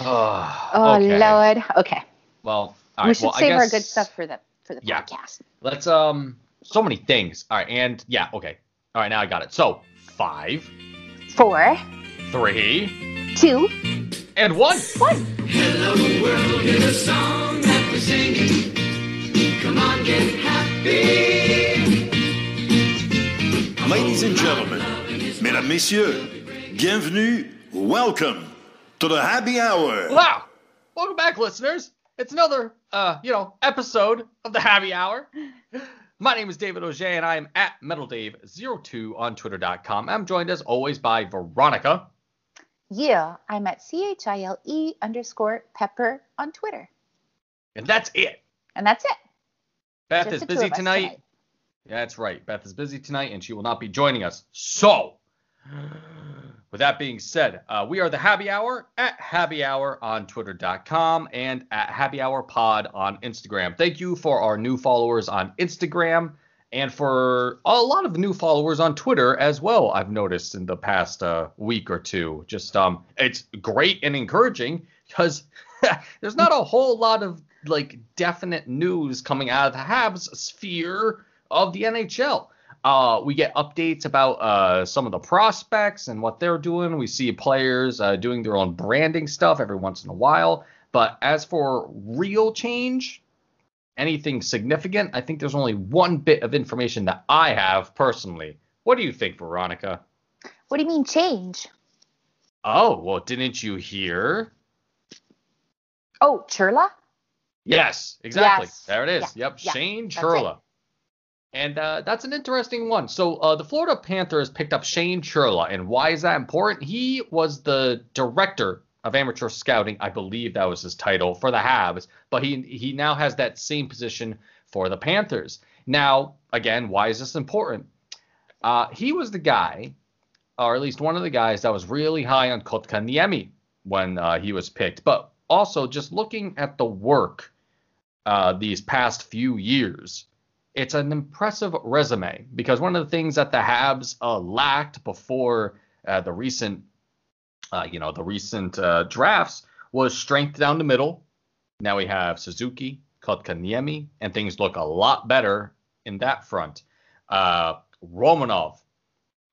Oh, Oh okay. Lord. Okay. Well, all we should well, I save our good stuff for the for the Yeah. podcast. Let's um so many things. All right, and yeah, okay. All right, now I got it. So five, Four, three, two, and one. one. Hello world is a song that we're singing. Come on, get happy. Ladies and gentlemen, mesdames, messieurs, bienvenue, welcome to the happy hour. Wow! Welcome back, listeners. It's another uh, you know, episode of the Happy Hour. My name is David Auger, and I am at MetalDave02 on Twitter.com. I'm joined as always by Veronica. Yeah, I'm at C H I L E underscore pepper on Twitter. And that's it. And that's it. Beth Just is busy tonight. tonight. Yeah, that's right. Beth is busy tonight and she will not be joining us. So, with that being said, uh, we are the Happy Hour at Happy Hour on Twitter.com and at Happy Hour Pod on Instagram. Thank you for our new followers on Instagram and for a lot of new followers on Twitter as well. I've noticed in the past uh, week or two. Just um, it's great and encouraging because there's not a whole lot of like definite news coming out of the Habs sphere of the NHL. Uh, we get updates about uh, some of the prospects and what they're doing. We see players uh, doing their own branding stuff every once in a while. But as for real change, anything significant, I think there's only one bit of information that I have personally. What do you think, Veronica? What do you mean change? Oh, well, didn't you hear? Oh, Churla? Yes, exactly. Yes. There it is. Yeah, Yep, yeah, Shane Churla. And uh, that's an interesting one. So uh, the Florida Panthers picked up Shane Churla, and why is that important? He was the director of amateur scouting, I believe that was his title for the Habs, but he he now has that same position for the Panthers. Now, again, why is this important? Uh, he was the guy, or at least one of the guys that was really high on Kotkaniemi when uh, he was picked. But also, just looking at the work uh, these past few years, it's an impressive resume because one of the things that the Habs uh, lacked before uh, the recent, uh, you know, the recent uh, drafts was strength down the middle. Now we have Suzuki, Kotkaniemi, and things look a lot better in that front. Uh, Romanov,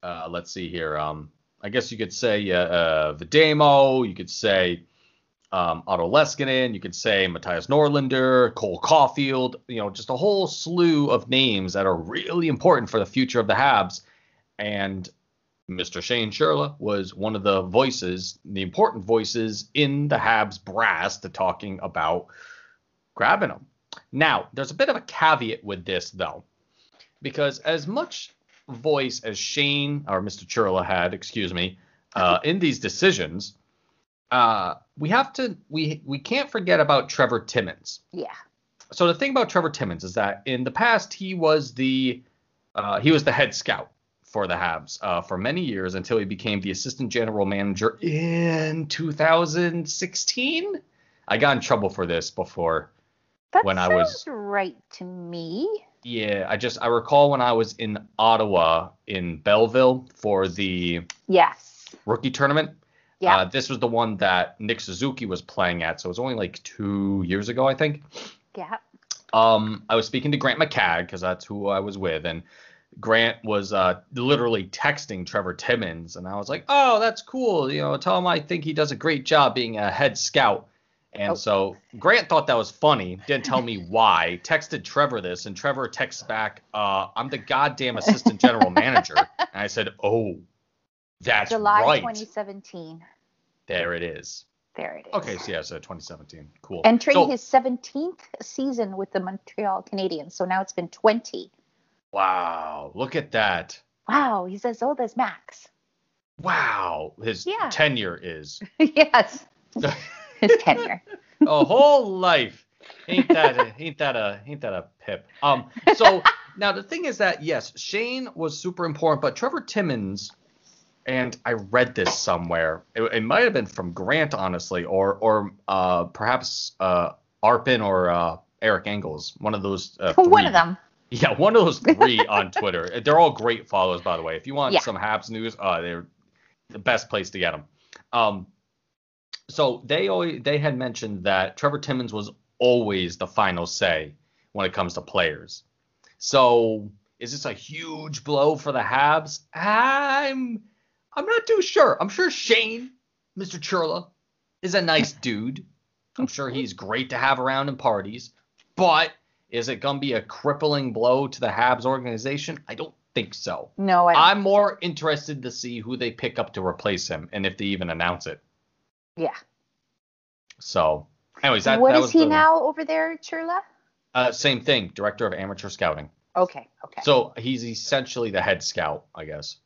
uh, let's see here. Um, I guess you could say uh, Videmo. You could say um, Otto Leskinen. You could say Mattias Norlinder, Cole Caufield. You know, just a whole slew of names that are really important for the future of the Habs. And Mr. Shane Churla was one of the voices, the important voices in the Habs brass to talking about grabbing them. Now, there's a bit of a caveat with this, though, because as much voice as Shane or Mr. Churla had, excuse me, uh, in these decisions, uh, we have to we we can't forget about Trevor Timmins. Yeah. So the thing about Trevor Timmins is that in the past he was the uh, he was the head scout for the Habs uh, for many years until he became the assistant general manager in 2016. I got in trouble for this before. That When I was- right to me. Yeah, I just I recall when I was in Ottawa in Belleville for the Yes. rookie tournament. Yeah. Uh, this was the one that Nick Suzuki was playing at, so it was only like two years ago, I think. yeah. Um, I was speaking to Grant McCagg because that's who I was with, and Grant was uh, literally texting Trevor Timmins, and I was like, "Oh, that's cool. You know, tell him I think he does a great job being a head scout." And Oh. so Grant thought that was funny, didn't tell me why. Texted Trevor this, and Trevor texts back, uh, "I'm the goddamn assistant general manager." And I said, "Oh, that's July right. 2017. There it is." There it is. Okay, so yeah, so 2017. Cool. Entering So- his 17th season with the Montreal Canadiens. So now it's been 20. Wow, look at that. Wow, he's as old as Max. Wow, his Yeah. tenure is yes. His tenure. a whole life. Ain't that a, ain't that a ain't that a pip? Um. So now the thing is that yes, Shane was super important, but Trevor Timmins, and I read this somewhere. It, it might have been from Grant, honestly, or or uh perhaps uh Arpon or uh Eric Engels, one of those. Uh, One of them. Yeah, one of those three on Twitter. They're all great follows, by the way. If you want Yeah. some Habs news, uh, they're the best place to get them. Um, So they always they had mentioned that Trevor Timmins was always the final say when it comes to players. So is this a huge blow for the Habs? I'm I'm not too sure. I'm sure Shane, Mr. Churla, is a nice dude. I'm sure he's great to have around in parties. But is it gonna be a crippling blow to the Habs organization? I don't think so. No, I don't. I'm more interested to see who they pick up to replace him and if they even announce it. yeah. So, anyways, that, what that is he the, now over there, Churla? Uh, same thing, director of amateur scouting. Okay, okay. So he's essentially the head scout, I guess.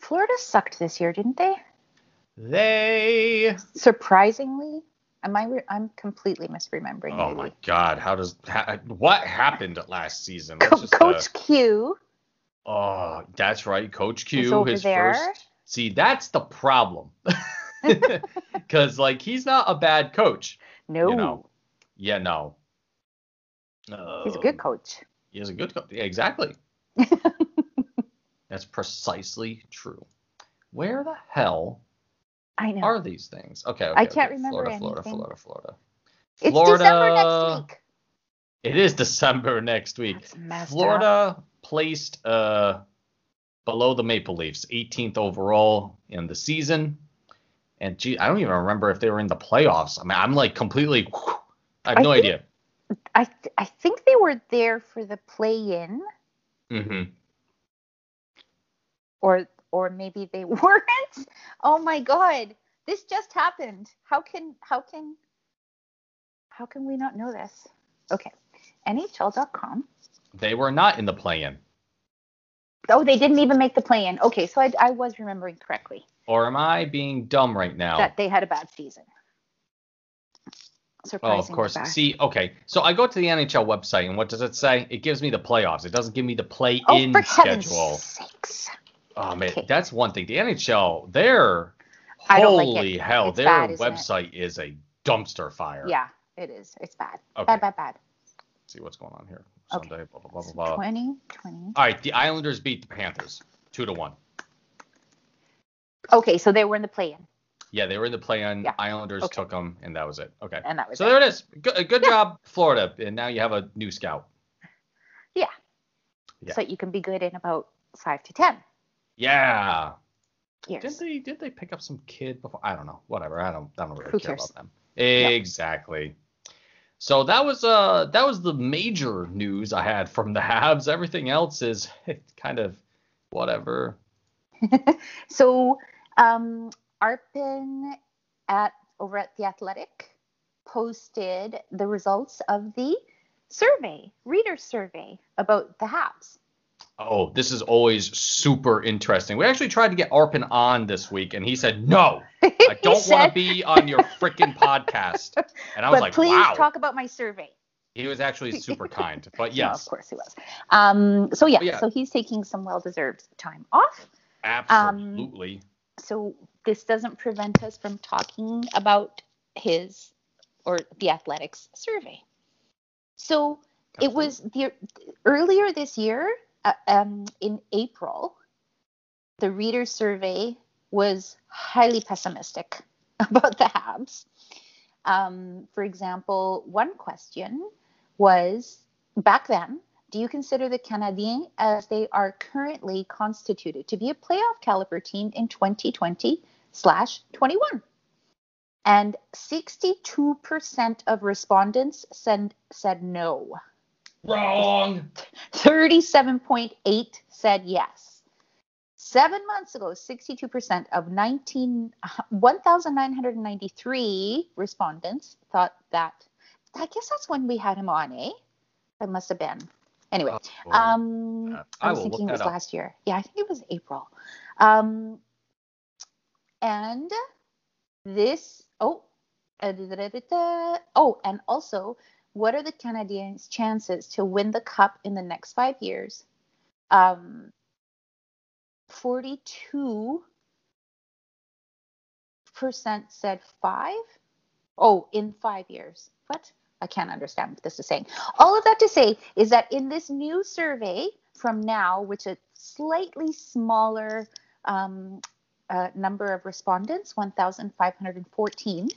Florida sucked this year, didn't they? They. Surprisingly, am I? Re- I'm completely misremembering. Oh maybe. my God! How does ha, what happened last season? Co- Coach Q oh, that's right, Coach Q. his there. first. See, that's the problem. Because like he's not a bad coach. No, You know. Yeah, no. he's a good Um, coach. He's a good coach. Yeah, exactly. That's precisely true. Where the hell I know. are these things? Okay, okay I can't okay. remember Florida, Florida, anything. Florida, Florida. it's Florida- December next week. It is December next week. Florida placed uh below the Maple Leafs, 18th overall in the season. And gee, I don't even remember if they were in the playoffs. I mean, I'm like completely I have I no think- idea. I th- I think they were there for the play-in, hmm or or maybe they weren't. Oh my God, this just happened. How can how can how can we not know this? Okay, NHL.com. They were not in the play-in. Oh, they didn't even make the play-in. Okay, so I, I was remembering correctly Or am I being dumb right now? that they had a bad season. Oh, of course. bad. See, okay. So I go to the NHL website, and what does it say? It gives me the playoffs. It doesn't give me the play-in oh, for heaven's schedule. sakes! Oh man, Okay. that's one thing. The NHL, their don't like holy hell, It's their bad, website is a dumpster fire. Yeah, it is. It's bad. Okay. Bad, bad, bad. Let's see what's going on here. Okay. Blah blah blah blah blah. 20, 20. All right, the Islanders beat the Panthers two to one. Okay, so they were in the play-in, Yeah, they were in the play-in. Yeah. Islanders Okay. took them, and that was it. Okay. and that was So it. there it is. Good, good Yeah. job, Florida. And now you have a new scout. Yeah. Yeah. So you can be good in about five to ten Yeah. years. Did they did they pick up some kid before? I don't know. Whatever. I don't I don't really Who care cares? about them. Exactly. So that was uh that was the major news I had from the Habs. Everything else is kind of whatever. So um, Arpon at over at the Athletic posted the results of the survey, reader survey about the Habs. Oh, this is always super interesting. We actually tried to get Arpon on this week, and he said no. I don't want to be on your freaking podcast. And I was But like, please wow. talk about my survey. He was actually super kind. But No, yes, of course he was. Um, so yeah, yeah. so he's taking some well-deserved time off. absolutely. so this doesn't prevent us from talking about his or the athletics survey. So it was the earlier this year, uh, um, in April, the reader survey was highly pessimistic about the Habs. Um, for example, one question was back then, do you consider the Canadiens as they are currently constituted to be a playoff caliber team in 2020 slash 21? And 62% of respondents said, said no. Wrong. 37.8 said yes. Seven months ago, 62% of 19, 1,993 respondents thought that. I guess that's when we had him on, eh? That must have been. Anyway, Oh, um, Uh, I I was thinking it was up. last year. Yeah, I think it was April. Um, and this, oh, uh, da, da, da, da. oh, and also, what are the Canadians' chances to win the cup in the next five years? Um, 42 percent said five. Oh, in five years. What? I can't understand what this is saying. All of that to say is that in this new survey from now, which a slightly smaller um, uh, number of respondents, 1,514,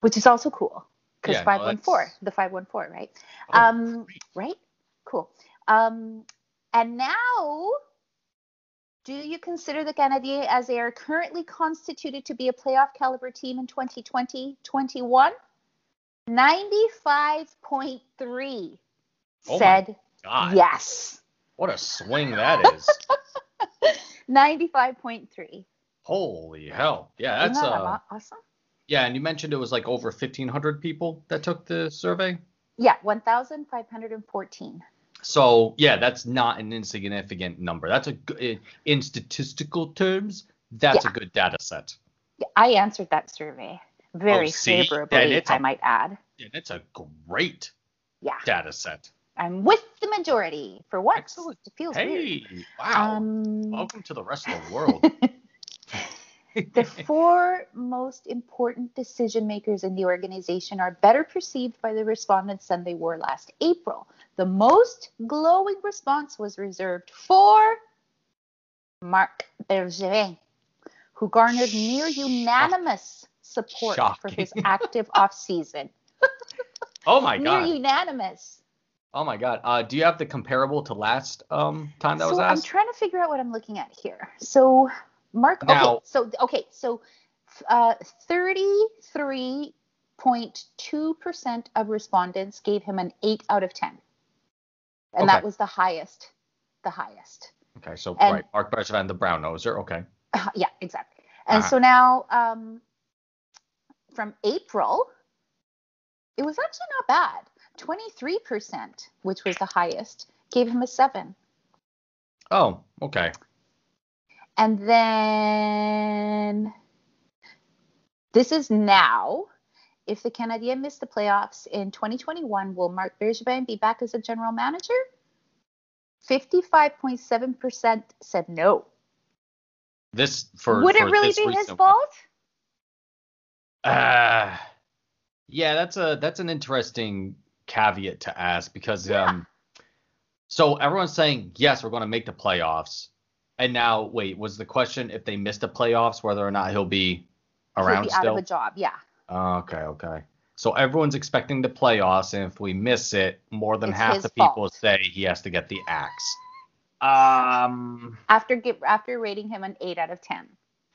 which is also cool because Yeah, 514, that's- the 514, right? Oh, um, right? Cool. Um, and now, do you consider the Canadiens as they are currently constituted to be a playoff caliber team in 2020-21? 95.3 Oh said God. yes. What a swing that is. 95.3. Holy hell. Yeah, that's that uh awesome? Yeah, and you mentioned it was like over 1500 people that took the survey. Yeah, 1,514. So, yeah, that's not an insignificant number. That's a good in statistical terms, that's Yeah. a good data set. I answered that survey very Oh? Favorably, I a- might add. And it's a great Yeah, data set. I'm with the majority for once. Excellent. It feels weird. Hey, wow. Um, Welcome to the rest of the world. the four most important decision makers in the organization are better perceived by the respondents than they were last April. The most glowing response was reserved for Marc Bergevin, who garnered near unanimous support for his Shocking. active offseason. oh my God. Near unanimous. Oh my god. Uh, do you have the comparable to last um time that so was asked? I'm trying to figure out what I'm looking at here. So Marc, Now- okay, so okay, so uh, 33.2% of respondents gave him an 8 out of 10. And that was the highest, the highest. Okay, so and- right, Marc Bergevin, the brown noser. Okay. Uh, yeah, exactly. And Uh-huh. so now um, from April, it was actually not bad. 23%, which was the highest, gave him a 7. Oh, okay. And then this is now. If the Canadiens miss the playoffs in 2021, will Marc Bergevin be back as a general manager? 55.7% said no. This for Would it really be his fault? Uh, yeah, that's a that's an interesting caveat to ask because Yeah. um, so everyone's saying yes, we're going to make the playoffs, and now wait, was the question if they missed the playoffs whether or not he'll be He'll around be out of a job. Yeah. Okay, okay. So everyone's expecting the playoffs, and if we miss it, more than It's half the people fault. say he has to get the axe. Um, After give, after rating him an 8 out of 10.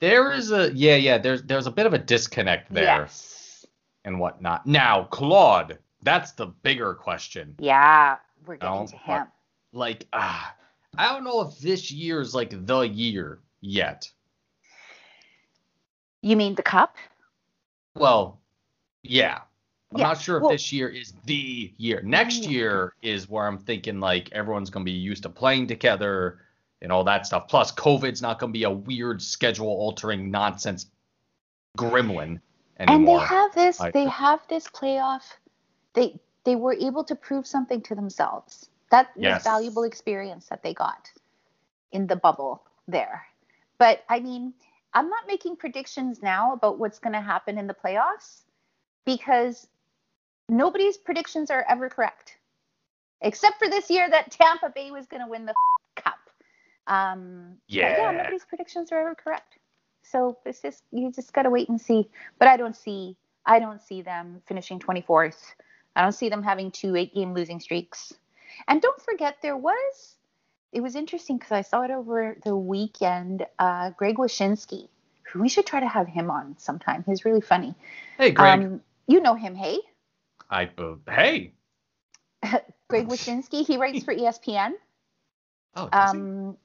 there is a yeah, yeah. There's there's a bit of a disconnect there Yes. and whatnot. Now, Claude, that's the bigger question. Yeah, we're getting No, to but- him. Like, ah, I don't know if this year is like the year yet. You mean the cup? Well, yeah. I'm Yeah, not sure if well- this year is the year. Next year is where I'm thinking like everyone's gonna be used to playing together and all that stuff. Plus, COVID's not gonna be a weird schedule altering nonsense gremlin anymore. and they have this I- they have this playoff they they were able to prove something to themselves that was valuable experience that they got in the bubble there but i mean i'm not making predictions now about what's going to happen in the playoffs because nobody's predictions are ever correct except for this year that tampa bay was going to win the cup um yeah Yeah. nobody's predictions are ever correct so it's just you just gotta wait and see. But I don't see I don't see them finishing 24th. I don't see them having two eight game losing streaks. And don't forget there was it was interesting because I saw it over the weekend. Uh, Greg Wyshynski, who we should try to have him on sometime. He's really funny. hey, Greg. Um, you know him, hey? I uh, hey. Greg Wyshynski. He writes for ESPN. Oh, does he? Um,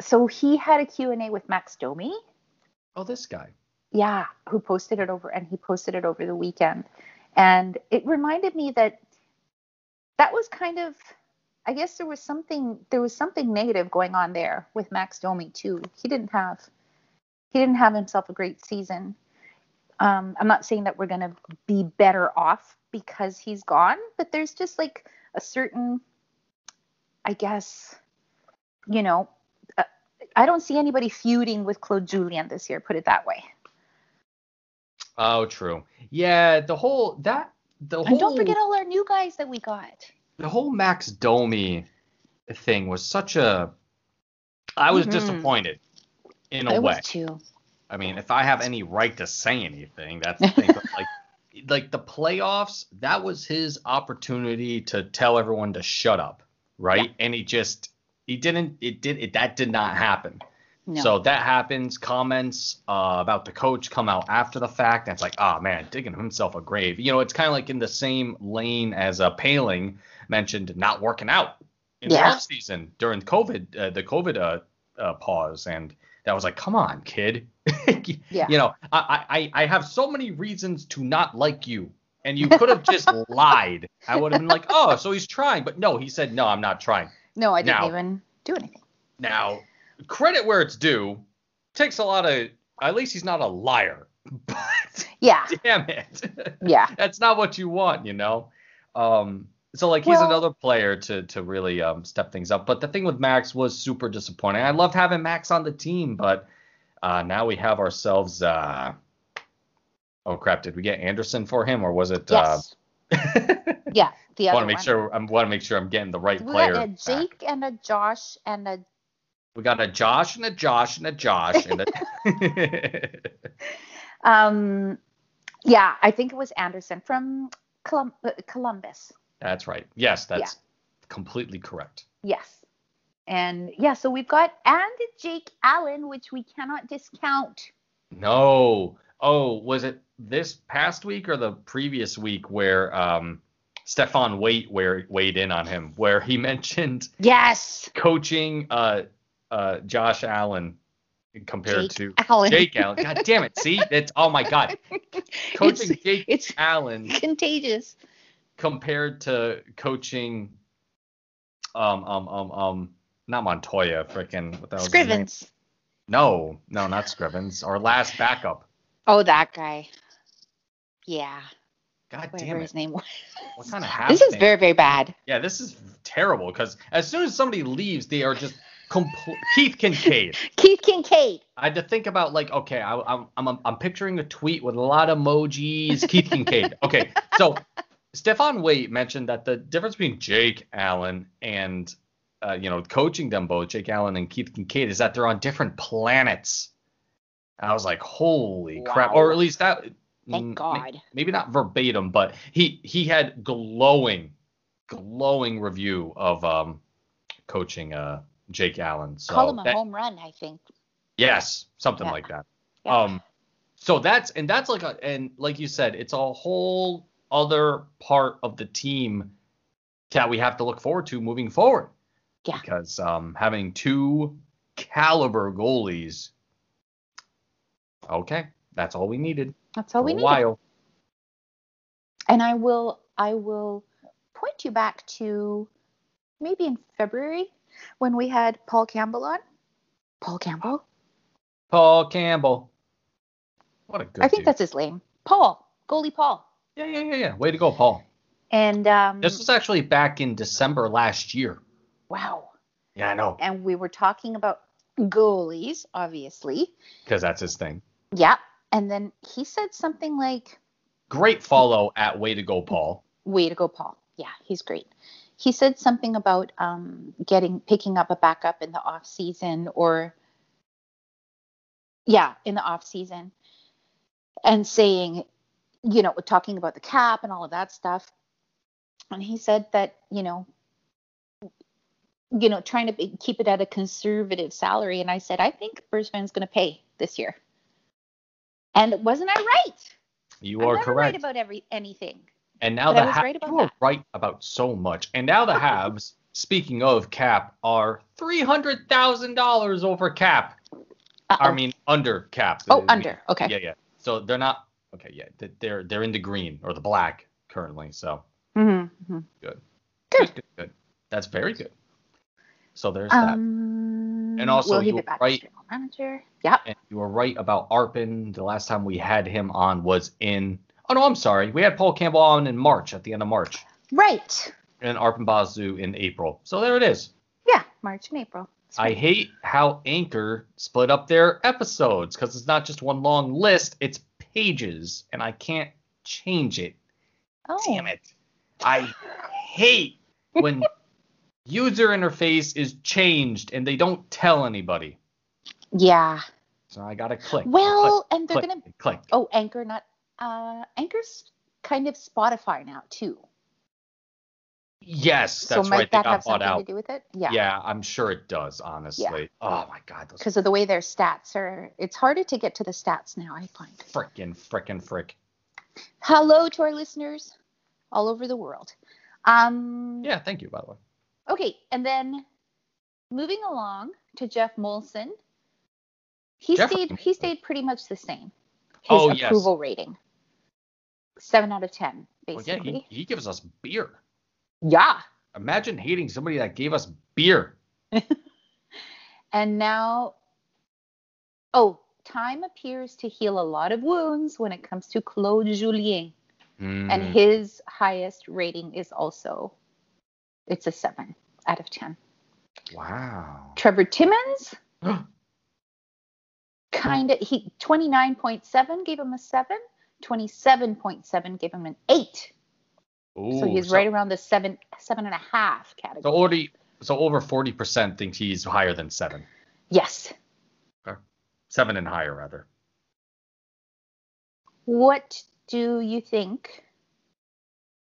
so he had a Q&A with Max Domi. oh, this guy. yeah who posted it over and he posted it over the weekend and it reminded me that that was kind of i guess there was something there was something negative going on there with max domi too he didn't have he didn't have himself a great season um, i'm not saying that we're going to be better off because he's gone but there's just like a certain i guess you know uh, i don't see anybody feuding with claude julien this year put it that way Oh, true. Yeah, the whole that the whole And don't forget all our new guys that we got. The whole Max Domi thing was such a I was Mhm. disappointed in a it way. was two. I mean, if I have any right to say anything, that's the thing. like, like the playoffs, that was his opportunity to tell everyone to shut up, right? And he just he didn't. It did. It that did not happen. No. So that happens. Comments uh, about the coach come out after the fact. And it's like, ah, man, digging himself a grave. You know, it's kind of like in the same lane as uh, Poehling mentioned not working out in Yeah. the off season during COVID, uh, the COVID uh, uh, pause, and that was like, come on, kid. Yeah. You know, I, I I have so many reasons to not like you. And you could have just lied. I would have been like, oh, so he's trying. But no, he said, no, I'm not trying. no, I didn't Now- even do anything. Now, credit where it's due. Takes a lot of. At least he's not a liar. But Yeah. damn it, Yeah. that's not what you want, you know. Um. So like he's Well- another player to to really um step things up. But the thing with Max was super disappointing. I loved having Max on the team, but uh, now we have ourselves. uh Oh crap! Did we get Anderson for him, or was it? Yes. Uh, yeah. The other want to make one. sure. I want to make sure I'm getting the right We player. got a back. Jake and a Josh and a We got a Josh and a Josh and a Josh and a. um yeah, I think it was Anderson from Colum- uh, Columbus. that's right. Yes, that's completely correct. Yes. And yeah, so we've got and Jake Allen, which we cannot discount. No. Oh, was it this past week or the previous week where um Stéphane Waite where weighed in on him, where he mentioned Yes. coaching uh uh Josh Allen compared Jake to Allen. Jake Allen. God damn it. See? It's oh my god. Coaching it's, Jake it's Allen contagious. compared to coaching um um um um not Montoya, freaking what the? Scrivens. No, no, not Scrivens. Our last backup. Oh, that guy. Yeah. God Whatever damn it. his name was. What kind of This is thing? very, very bad. Yeah, this is terrible because as soon as somebody leaves, they are just complete. Keith Kinkaid. Keith Kinkaid. I had to think about like, okay, I, I'm I'm I'm picturing a tweet with a lot of emojis. Keith Kinkaid. Okay, so Stéphane Waite mentioned that the difference between Jake Allen and uh, you know coaching them both, Jake Allen and Keith Kinkaid, is that they're on different planets. And I was like, holy crap, or at least that. Thank God. Maybe not verbatim, but he he had glowing, glowing review of um coaching uh Jake Allen. So Call him a that- home run, I think. Yes, something Yeah. like that. Yeah. Um, so that's and that's like a and like you said, it's a whole other part of the team that we have to look forward to moving forward. Yeah. Because um, having two caliber goalies, okay, that's all we needed That's all we a need. while. And I will I will point you back to maybe in February when we had Paul Campbell on. Paul Campbell? Paul Campbell, what a good. I think dude. that's his name. Paul, goalie Paul. yeah, yeah, yeah, yeah. Way to go, Paul. And um This was actually back in December last year. wow. Yeah, I know, And we were talking about goalies, obviously. because that's his thing. Yeah. And then he said something like, Great follow at Way to Go, Paul. Way to go, Paul. Yeah, he's great. He said something about um, getting picking up a backup in the off season or yeah, in the off season, and saying, you know, talking about the cap and all of that stuff. And he said that you know, you know, trying to be, keep it at a conservative salary. And I said, I think Bergevin's going to pay this year. And wasn't I right? You I'm are correct. right about every anything. And now but the right you are right about so much. And now the Habs, speaking of cap, are three hundred thousand dollars over cap. I Uh-oh. mean under cap. Oh, I mean, under. Okay. Yeah, yeah. So they're not okay. Yeah, they're they're in the green or the black currently. So Mm-hmm. good. Good. good, good. That's very good. So there's that. Um, And also you were right. manager? Yep. And you were right about Arpon. The last time we had him on was in. Oh no, I'm sorry. We had Paul Campbell on in March, at the end of March, Right. and Arpon Basu in April. So there it is. Yeah, March and April. I hate how Anchor split up their episodes because it's not just one long list; it's pages, and I can't change it. oh. Damn it! I hate when user interface is changed and they don't tell anybody. Yeah. So I gotta click. Well, click, and they're click, gonna click. oh Anchor not uh Anchor's kind of Spotify now too. Yes, so that's might right. They that got have something out. to do with it? Yeah. Yeah, I'm sure it does. Honestly. Oh my god, Because of the way their stats are, it's harder to get to the stats now. I find. frickin' frickin' frick. Hello to our listeners all over the world. Um, Yeah, thank you by the way. Okay, and then moving along to Geoff Molson, he Jeff- stayed he stayed pretty much the same. His Oh, yes. approval rating, seven out of ten, basically. Well, yeah, he, he gives us beer. yeah. Imagine hating somebody that gave us beer. And now, oh, time appears to heal a lot of wounds when it comes to Claude Julien, and Mm, his highest rating is also, it's a seven out of ten. wow. Trevor Timmins, kind of he 29.7 gave him a 7 27.7 gave him an 8 Ooh, so he's right around the seven seven and a half category. So already, so over forty percent think he's higher than seven, yes Okay. seven and higher rather. what do you think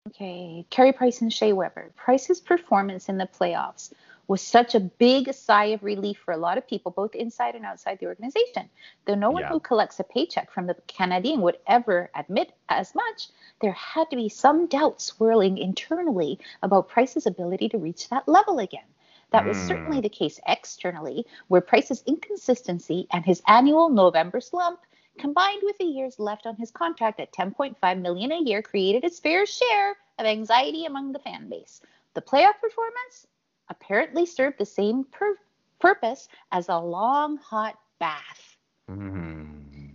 okay Carey Price and Shea Weber Price's performance in the playoffs was such a big sigh of relief for a lot of people both inside and outside the organization though no one Yeah. who collects a paycheck from the Canadian would ever admit as much there had to be some doubt swirling internally about Price's ability to reach that level again. That was Hmm. certainly the case externally, where Price's inconsistency and his annual November slump, combined with the years left on his contract at 10.5 million a year, created his fair share of anxiety among the fan base. The playoff performance apparently served the same pur- purpose as a long hot bath. Mm.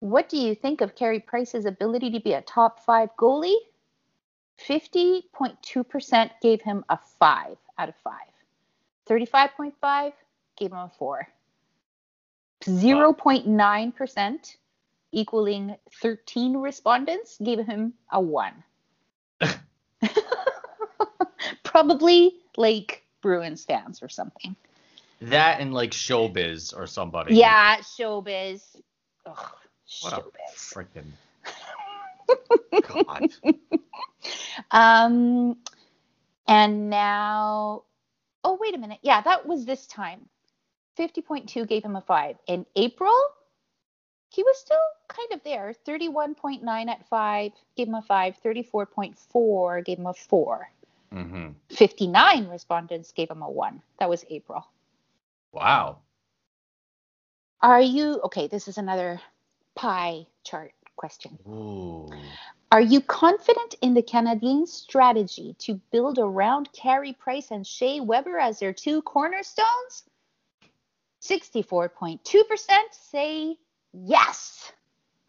What do you think of Carey Price's ability to be a top five goalie? 50.2% gave him a 5 out of 5. 35.5 gave him a 4. 0.9%, equaling 13 respondents, gave him a 1. Probably like Bruins fans or something. That and like showbiz or somebody. Yeah, showbiz. Ugh, What a showbiz. freaking god. Um, and now, oh wait a minute. Yeah, that was this time. Fifty point two gave him a five. In April, he was still kind of there. Thirty-one point nine at five gave him a five. Thirty-four point four gave him a four. Hmm Fifty-nine respondents gave him a one. That was April. Wow. Are you okay? This is another pie chart question. Ooh. Are you confident in the Canadiens' strategy to build around Carey Price and Shea Weber as their two cornerstones? 64.2% say yes.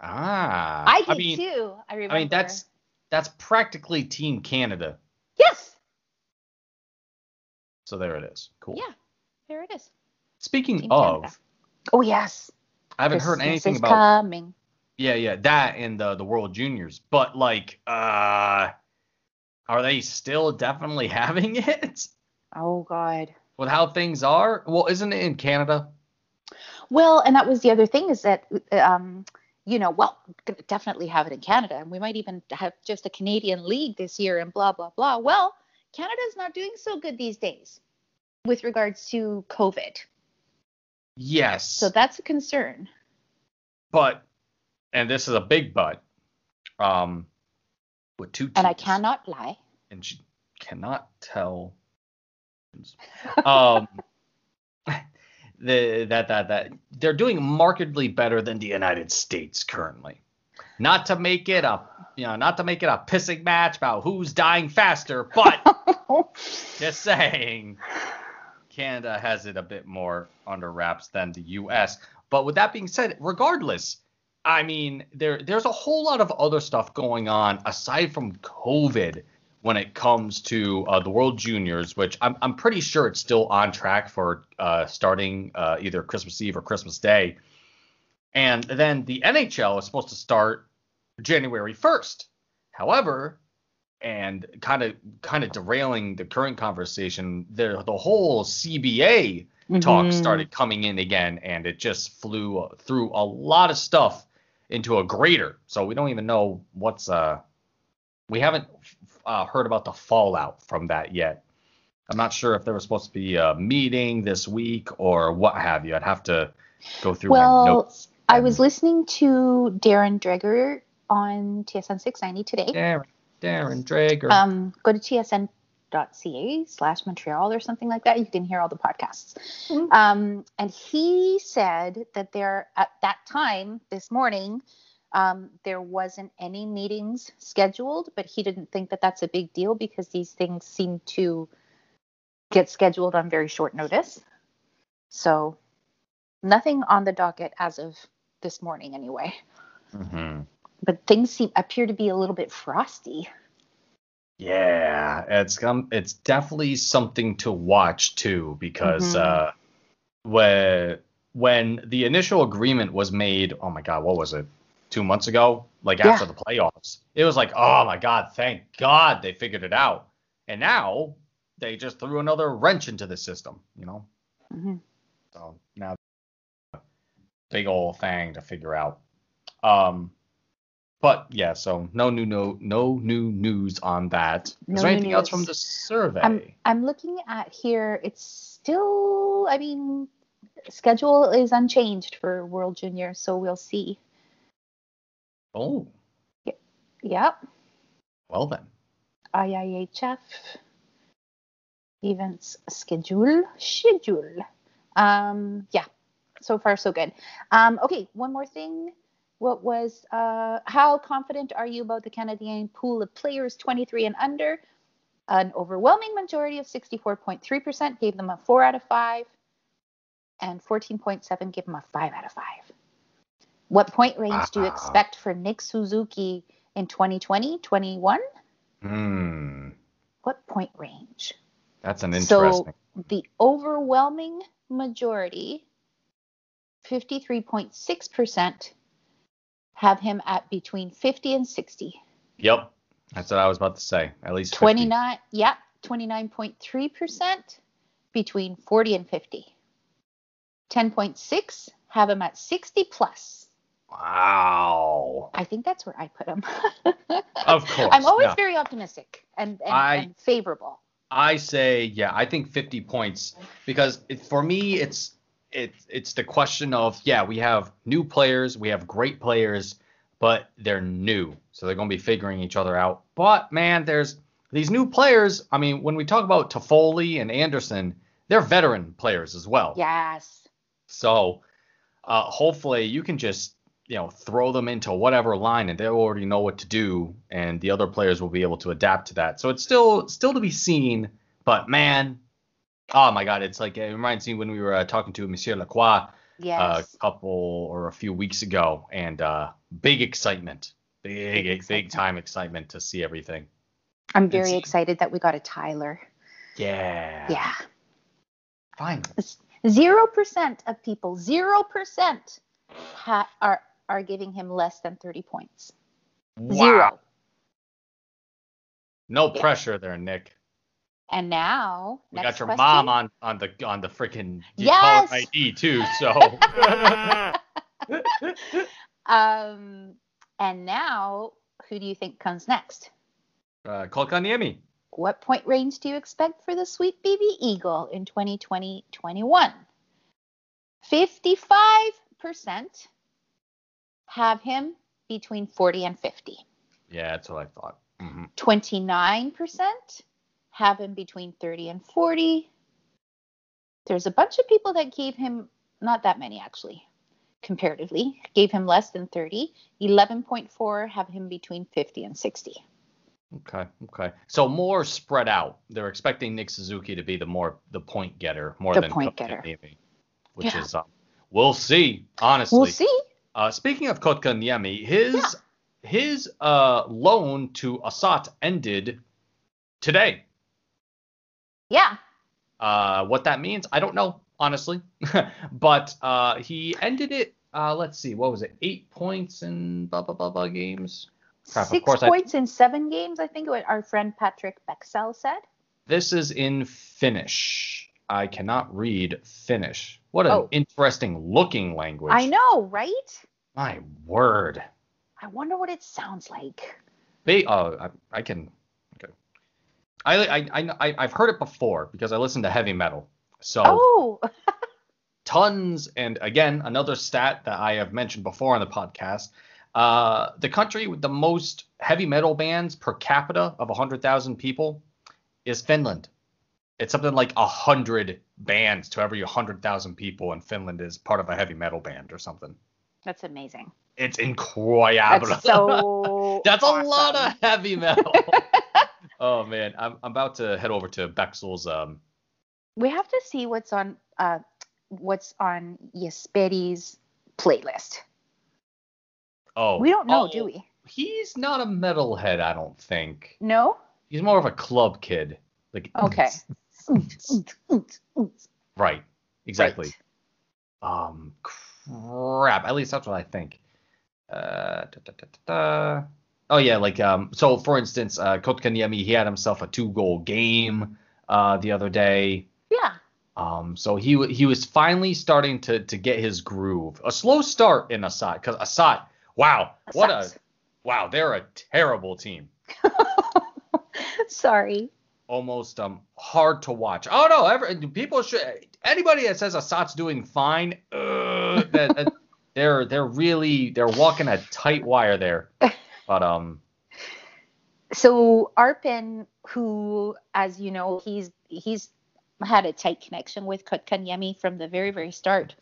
Ah. I did mean, too. I remember. I mean that's that's practically Team Canada. Yes. So there it is. Cool. Yeah. There it is. Speaking Team of, Canada. Oh yes. I haven't heard Christmas anything is about coming. Yeah, yeah, that and the the World Juniors. But like, uh, are they still definitely having it Oh God. with how things are? Well, isn't it in Canada? Well, and that was the other thing is that, um, you know, well, definitely have it in Canada, and we might even have just a Canadian league this year, and blah blah blah. Well, Canada's not doing so good these days with regards to COVID, Yes. so that's a concern. but, and this is a big but, um, with two And I cannot lie. and she cannot tell. Um, the that that that they're doing markedly better than the United States currently. Not to make it a you know not to make it a pissing match about who's dying faster, but just saying, Canada has it a bit more under wraps than the U.S. But with that being said, regardless, I mean there there's a whole lot of other stuff going on aside from COVID when it comes to uh, the World Juniors, which I'm I'm pretty sure it's still on track for uh, starting uh, either Christmas Eve or Christmas Day. And then the NHL is supposed to start January 1st. However, and kind of kind of derailing the current conversation, the the whole CBA talk Mhm. started coming in again, and it just flew through a lot of stuff into a grater. So we don't even know what's uh we haven't uh, heard about the fallout from that yet. I'm not sure if there was supposed to be a meeting this week or what have you. I'd have to go through Well, my notes. I was listening to Darren Dreger on TSN 690 today. Darren, Darren Dreger. Um, go to tsn.ca slash Montreal or something like that. You can hear all the podcasts. Mm-hmm. Um, and he said that there, at that time this morning, um, there wasn't any meetings scheduled, but he didn't think that that's a big deal because these things seem to get scheduled on very short notice. So nothing on the docket as of this morning, anyway. hmm But things seem appear to be a little bit frosty. Yeah, it's um, it's definitely something to watch too because Mhm. uh, when when the initial agreement was made, oh my God, what was it? Two months ago, like Yeah. after the playoffs, it was like, oh my God, thank God they figured it out, and now they just threw another wrench into the system, you know. Mhm. So now, big old thing to figure out. Um, but yeah, so no new no no new news on that. Is No there anything else from the survey? I'm I'm looking at here. It's still. I mean, schedule is unchanged for World Junior, so we'll see. oh, Yep. well then. IIHF events schedule schedule. Um, yeah. So far, so good. Um, okay, one more thing. What was uh, how confident are you about the Canadian pool of players 23 and under? An overwhelming majority of 64.3% gave them a 4 out of 5, and 14.7 gave them a 5 out of 5. What point range do you expect for Nick Suzuki in 2020, 21? Hmm, What point range? that's an interesting. So- interesting. The overwhelming majority, 53.6%, have him at between 50 and 60. yep, that's what I was about to say. At least 50. 29, yeah, 29.3% between 40 and 50. 10.6 have him at 60 plus. Wow. I think that's where I put him. Of course. I'm always yeah. very optimistic and, and, I- and favorable. I say, yeah, I think 50 points because it, for me, it's it's it's the question of yeah, we have new players, we have great players, but they're new, so they're gonna be figuring each other out. But man, there's these new players. I mean, when we talk about Toffoli and Anderson, they're veteran players as well. Yes. So uh, hopefully you can just you know throw them into whatever line and they already know what to do, and the other players will be able to adapt to that. So it's still still to be seen, but man, oh my God, it's like it reminds me when we were uh, talking to Monsieur Lacroix Yes. a couple or a few weeks ago, and uh, big excitement, big Big big, time excitement to see everything. I'm very it's- excited that we got a Tyler. Yeah. Yeah. Fine. Zero percent of people, zero percent, ha- are are giving him less than 30 points. Wow. Zero. No Yeah. pressure there, Nick. And now, We got your question. mom on on the on the freaking Yes! ID too. So Um, and now, who do you think comes next? uh, Kotkaniemi. What point range do you expect for the Sweet Baby Eagle in 2020-21? 55% have him between 40 and 50. Yeah, that's what I thought. hmm 29% have him between 30 and 40. There's a bunch of people that gave him, not that many actually, comparatively, gave him less than 30. 11.4 have him between 50 and 60. Okay, okay. So more spread out. They're expecting Nick Suzuki to be the more the point getter more The than point getter. Kotkaniemi, which Yeah. is um, we'll see. Honestly, We'll see. Uh, speaking of Kotkaniemi, his his uh loan to Ässät ended today. Yeah. Uh, what that means, I don't know, honestly. but uh, he ended it. Uh, let's see, what was it? Eight points in blah blah blah blah games. Crap, of Six course I- points in seven games, I think what our friend Patrick Bexell said. This is in Finnish. I cannot read Finnish. What an Oh. interesting looking language. I know, right? My word. I wonder what it sounds like. They, uh, I, I can. I, I, I, I've heard it before because I listen to heavy metal. So Oh, tons, and again, another stat that I have mentioned before on the podcast. Uh, the country with the most heavy metal bands per capita of 100,000 people is Finland. It's something like 100 bands to every 100,000 people, and Finland is part of a heavy metal band or something. that's amazing. It's incredible. That's so. That's a lot of heavy metal. oh man, I'm, I'm about to head over to Bexel's. Um, We have to see what's on uh what's on Jesperi's playlist. oh, We don't know, oh, do we? He's not a metalhead, I don't think. No. He's more of a club kid. Like Okay. right, exactly. Right. Um, crap. At least that's what I think. Uh, da, da, da. Oh yeah, like um. So for instance, uh, Kotkaniemi, he had himself a two-goal game uh the other day. Yeah. Um, so he he was finally starting to to get his groove. A slow start in Ässät because Ässät, wow, what a wow, they're a terrible team. Sorry. Almost um hard to watch. Oh no, ever people should anybody that says Ässät's doing fine, uh, that, that- they're they're really they're walking a tight wire there. But um So Arpon, who, as you know, he's he's had a tight connection with Kotkaniemi from the very very start.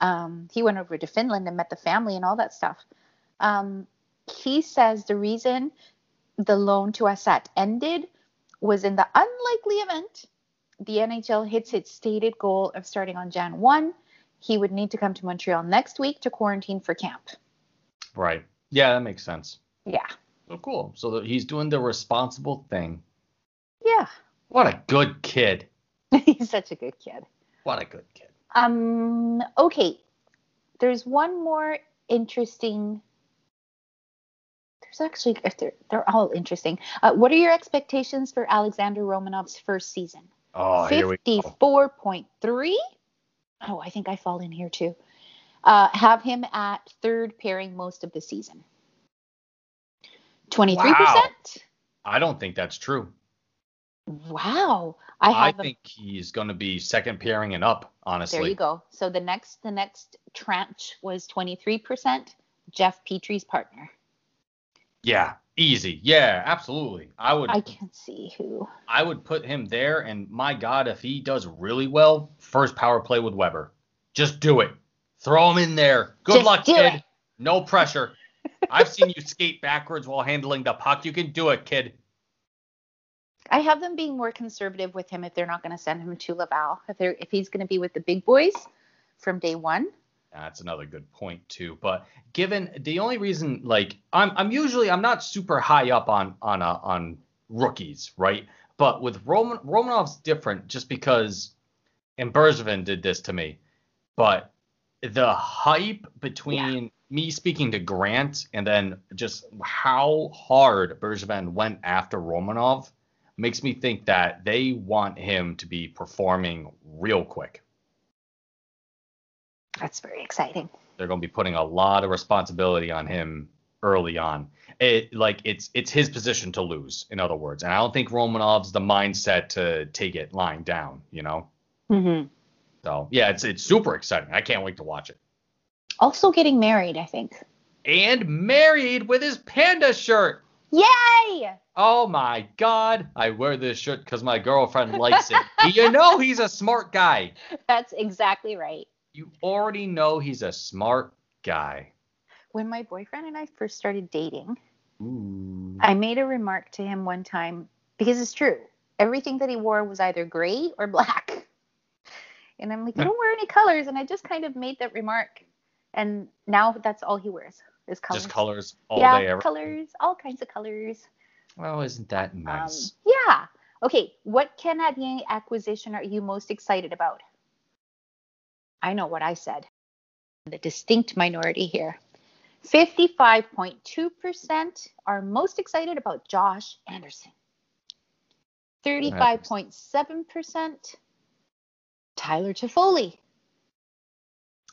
Um, he went over to Finland and met the family and all that stuff. Um, he says the reason the loan to Ässät ended was in the unlikely event the NHL hits its stated goal of starting on Jan 1. He would need to come to Montreal next week to quarantine for camp. right. Yeah, that makes sense. Yeah. So cool. So he's doing the responsible thing. Yeah. What a good kid. He's such a good kid. What a good kid. Um. Okay. There's one more interesting. There's actually they're they're all interesting. Uh, what are your expectations for Alexander Romanov's first season? Oh, here we go. Fifty-four point three. Oh, I think I fall in here too. Uh, have him at third pairing most of the season. Twenty-three percent. I don't think that's true. Wow. I I, think he's going to be second pairing and up, honestly. There you go. So the next the next tranche was 23%. Jeff Petry's partner. Yeah, easy. Yeah, absolutely. I would I can't see who. I would put him there and my god if he does really well, first power play with Weber. Just do it. Throw him in there. Good Just luck, kid. it. No pressure. I've seen you skate backwards while handling the puck. You can do it, kid. I have them being more conservative with him if they're not going to send him to Laval. If they're if he's going to be with the big boys from day one. That's another good point too. But given the only reason, like I'm, I'm usually I'm not super high up on on uh, on rookies, right? But with Roman Romanov's different, just because, and Bergevin did this to me. But the hype between me speaking to Grant and then just how hard Bergevin went after Romanov makes me think that they want him to be performing real quick. That's very exciting. they're going to be putting a lot of responsibility on him early on. It like it's it's his position to lose, in other words. And I don't think Romanov's the mindset to take it lying down, you know. Mm-hmm. So yeah, it's it's super exciting. I can't wait to watch it. Also getting married, I think. And married with his panda shirt. Yay! Oh my god, I wear this shirt because my girlfriend likes it. you know he's a smart guy. That's exactly right. You already know he's a smart guy. When my boyfriend and I first started dating, Ooh. I made a remark to him one time because it's true. Everything that he wore was either gray or black. And I'm like, you don't wear any colors. And I just kind of made that remark. And now that's all he wears is colors. Just colors all yeah, day. Every- colors, all kinds of colors. well, isn't that Um, nice? yeah. Okay. What Canadian acquisition are you most excited about? I know what I said. The distinct minority here. 55.2% are most excited about Josh Anderson. 35.7% Tyler Toffoli.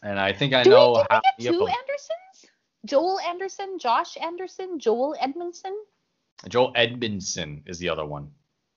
And I think I Do know we, did how we get two. Andersons? Joel Anderson, Josh Anderson, Joel Edmondson? Joel Edmondson is the other one.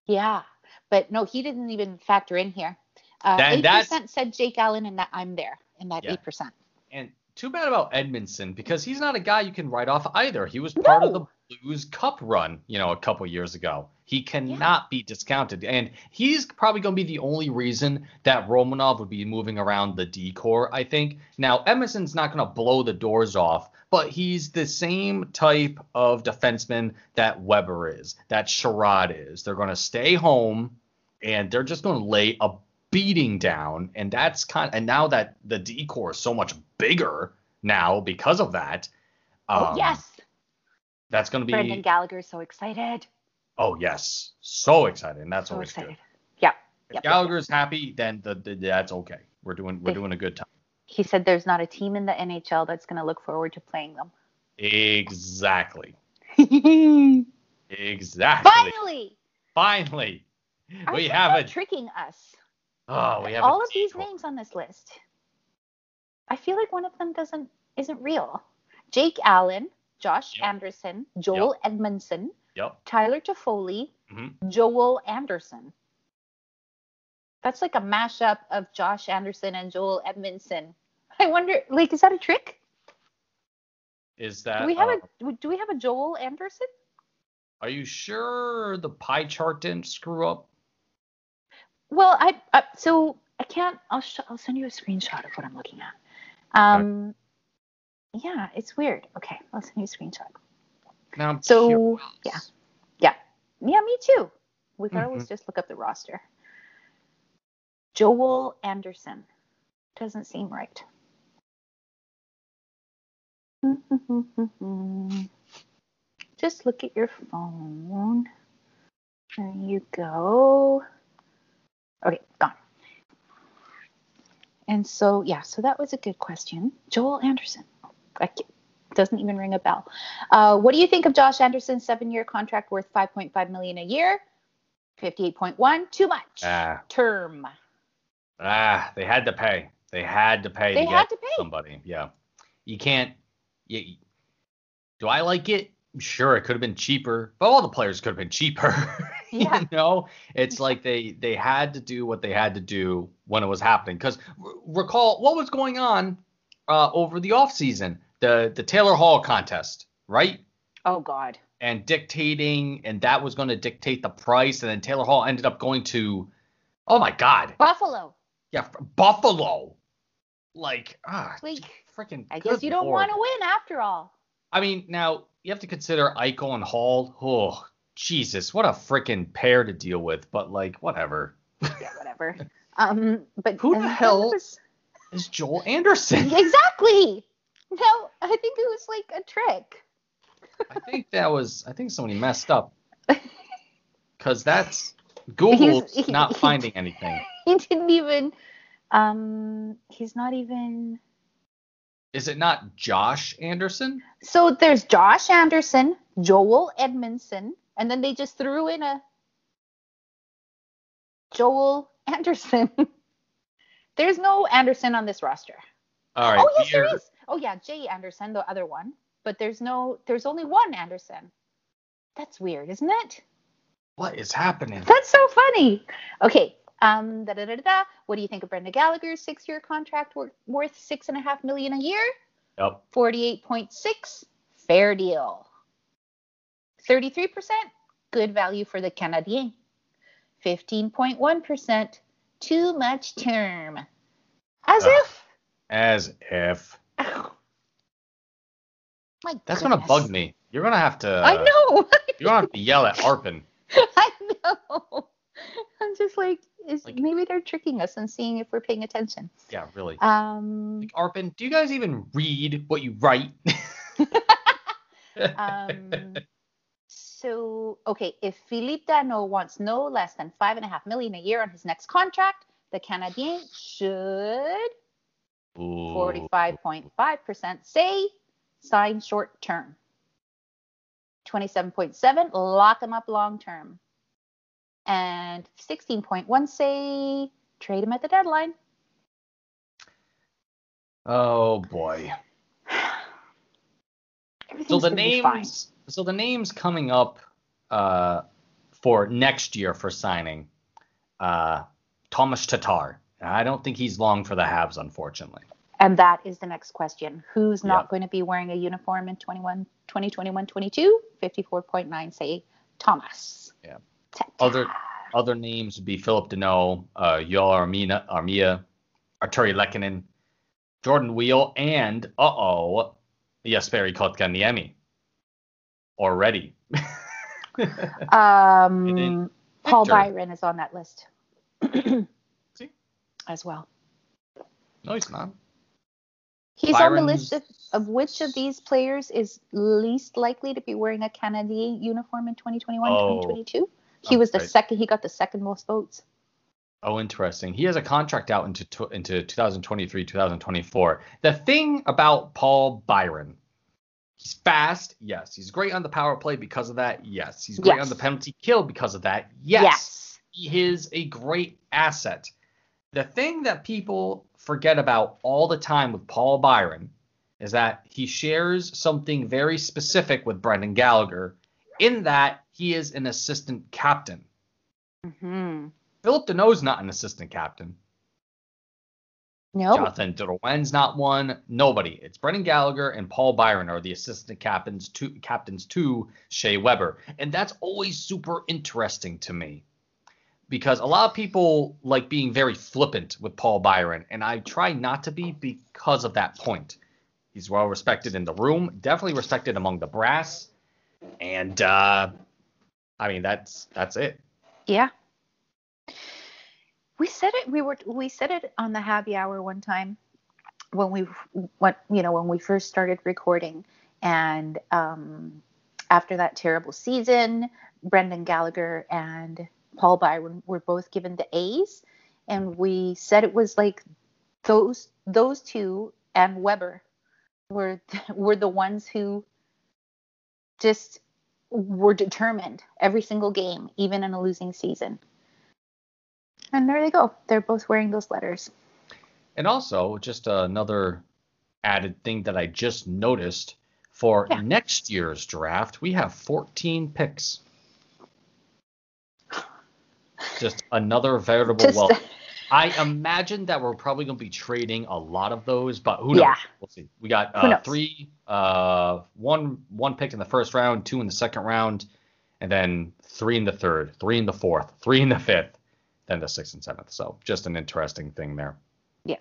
Yeah, but no, he didn't even factor in here. Uh, Eight that's- percent said Jake Allen, and that I'm there in that Yeah. eight percent. And too bad about Edmondson because he's not a guy you can write off either. He was part of the Blues Cup run, you know, a couple years ago. He cannot be discounted. And he's probably going to be the only reason that Romanov would be moving around the decor, I think. Now, Edmondson's not going to blow the doors off, but he's the same type of defenseman that Weber is, that Chiarot is. They're going to stay home and they're just going to lay a beating down. And that's kind and now that the decor is so much bigger now because of that. oh um, yes, That's going to be. Brendan Gallagher's so excited. Oh yes, so excited, and that's so always excited. good. Yeah. If Yep. Gallagher's happy, then the, the, that's okay. We're doing we're They- doing a good time. He said there's not a team in the NHL that's going to look forward to playing them. Exactly, exactly. Finally, Are we have a tricking us. oh we have All of these names on this list. I feel like one of them doesn't isn't real. Jake Allen, Josh Yep. Anderson, Joel Edmondson, Yep. Tyler Toffoli, Mhm. Joel Anderson. That's like a mashup of Josh Anderson and Joel Edmondson. I wonder, like, is that a trick? Is that? Do we have uh, a do we have a Joel Anderson? Are you sure the pie chart didn't screw up? Well, I uh, so I can't. I'll sh- I'll send you a screenshot of what I'm looking at. Um, yeah, it's weird. Okay, I'll send you a screenshot. Now, I'm So, curious. yeah. Yeah, yeah, me too. We could Mhm. always just look up the roster. Joel Anderson doesn't seem right. Just look at your phone. There you go. Okay, gone. And so, yeah, so that was a good question. Joel Anderson. I doesn't even ring a bell. Uh, what do you think of Josh Anderson's seven-year contract worth 5.5 million a year? 58.1, too much. Ah. Term. Ah, they had to pay. They had to pay They to had get to pay. somebody. Yeah. You can't. You, do I like it? Sure, it could have been cheaper, but all the players could have been cheaper. Yeah. you know, it's like they they had to do what they had to do when it was happening. Because recall what was going on uh, over the off season, the the Taylor Hall contest, right? Oh God. and dictating, and that was going to dictate the price. And then Taylor Hall ended up going to, oh my God, Buffalo. yeah, Buffalo. Like, ah, freaking. I guess you don't want to win after all. I mean, now you have to consider Eichel and Hall. Oh, Jesus, what a freaking pair to deal with. But like, whatever. Yeah, whatever. um, but Who the hell- Is Joel Anderson? exactly. No, I think it was like a trick. I think that was. I think somebody messed up. Because that's Google's he- not he- finding anything. He didn't even. Um, he's not even. Is it not Josh Anderson? So there's Josh Anderson, Joel Edmondson, and then they just threw in a Joel Anderson. there's no Anderson on this roster. All right. oh yes, there is. Oh yeah, Jay Anderson, the other one. But there's no. There's only one Anderson. That's weird, isn't it? What is happening? That's so funny. Okay. Um. Da, da, da, da, da. What do you think of Brendan Gallagher's six-year contract worth, worth six and a half million a year? Yep. 48.6, fair deal. 33%, good value for the Canadien. 15.1%, too much term. As Ugh. if. As if. Ow. My That's gonna bug me. You're gonna have to. I know. You're gonna have to yell at Arpon. I know. I'm just like, is Like- maybe they're tricking us and seeing if we're paying attention. Yeah, really. Um, Like, Arpon, do you guys even read what you write? um, so okay, if Phillip Danault wants no less than five and a half million a year on his next contract, the Canadien should. 45.5% say sign short term. 27.7 lock them up long term. And 16.1 say trade them at the deadline. Oh boy. So the names, so the names coming up uh, for next year for signing, uh, Thomas Tatar. I don't think he's long for the Habs, unfortunately. And that is the next question. Who's not Yep. going to be wearing a uniform in 21, 2021 22? 54.9 say Thomas. Yeah. Ta-ta. Other other names would be Phillip Danault, uh, Yoel Armina, Armia, Artturi Lehkonen, Jordan Weal, and uh oh, Jesperi Kotkaniemi. Already. Um, Paul. Byron is on that list? as well. no, he's not. He's on the list of, of which of these players is least likely to be wearing a Canadian uniform in 2021 Oh. 2022. He was the Okay. second, he got the second most votes. Oh, interesting. He has a contract out into tw- into 2023, 2024. The thing about Paul Byron, he's fast. Yes. He's great on the power play because of that. Yes. He's great Yes. on the penalty kill because of that. Yes. He is a great asset. The thing that people forget about all the time with Paul Byron is that he shares something very specific with Brendan Gallagher in that he is an assistant captain. Mm-hmm. Phillip Danault's not an assistant captain. No. Jonathan Drouin's not one. Nobody. It's Brendan Gallagher and Paul Byron are the assistant captains to captains to Shea Weber, and that's always super interesting to me because a lot of people like being very flippant with Paul Byron, and I try not to be because of that point. He's well respected in the room, definitely respected among the brass, and uh, I mean that's that's it. Yeah. We said it. We were. We said it on the happy hour one time when we what you know when we first started recording, and um, after that terrible season, Brendan Gallagher and Paul Byron were both given the A's, and we said it was like those those two and Weber were were the ones who just were determined every single game, even in a losing season. And there they go. They're both wearing those letters. And also, just another added thing that I just noticed for Yeah. next year's draft, we have 14 picks. Just another veritable Just- wealth. I imagine that we're probably going to be trading a lot of those, but who knows? Yeah. We'll see. We got uh, three, uh, one, one pick in the first round, two in the second round, and then three in the third, three in the fourth, three in the fifth, then the sixth and seventh. So just an interesting thing there. Yeah.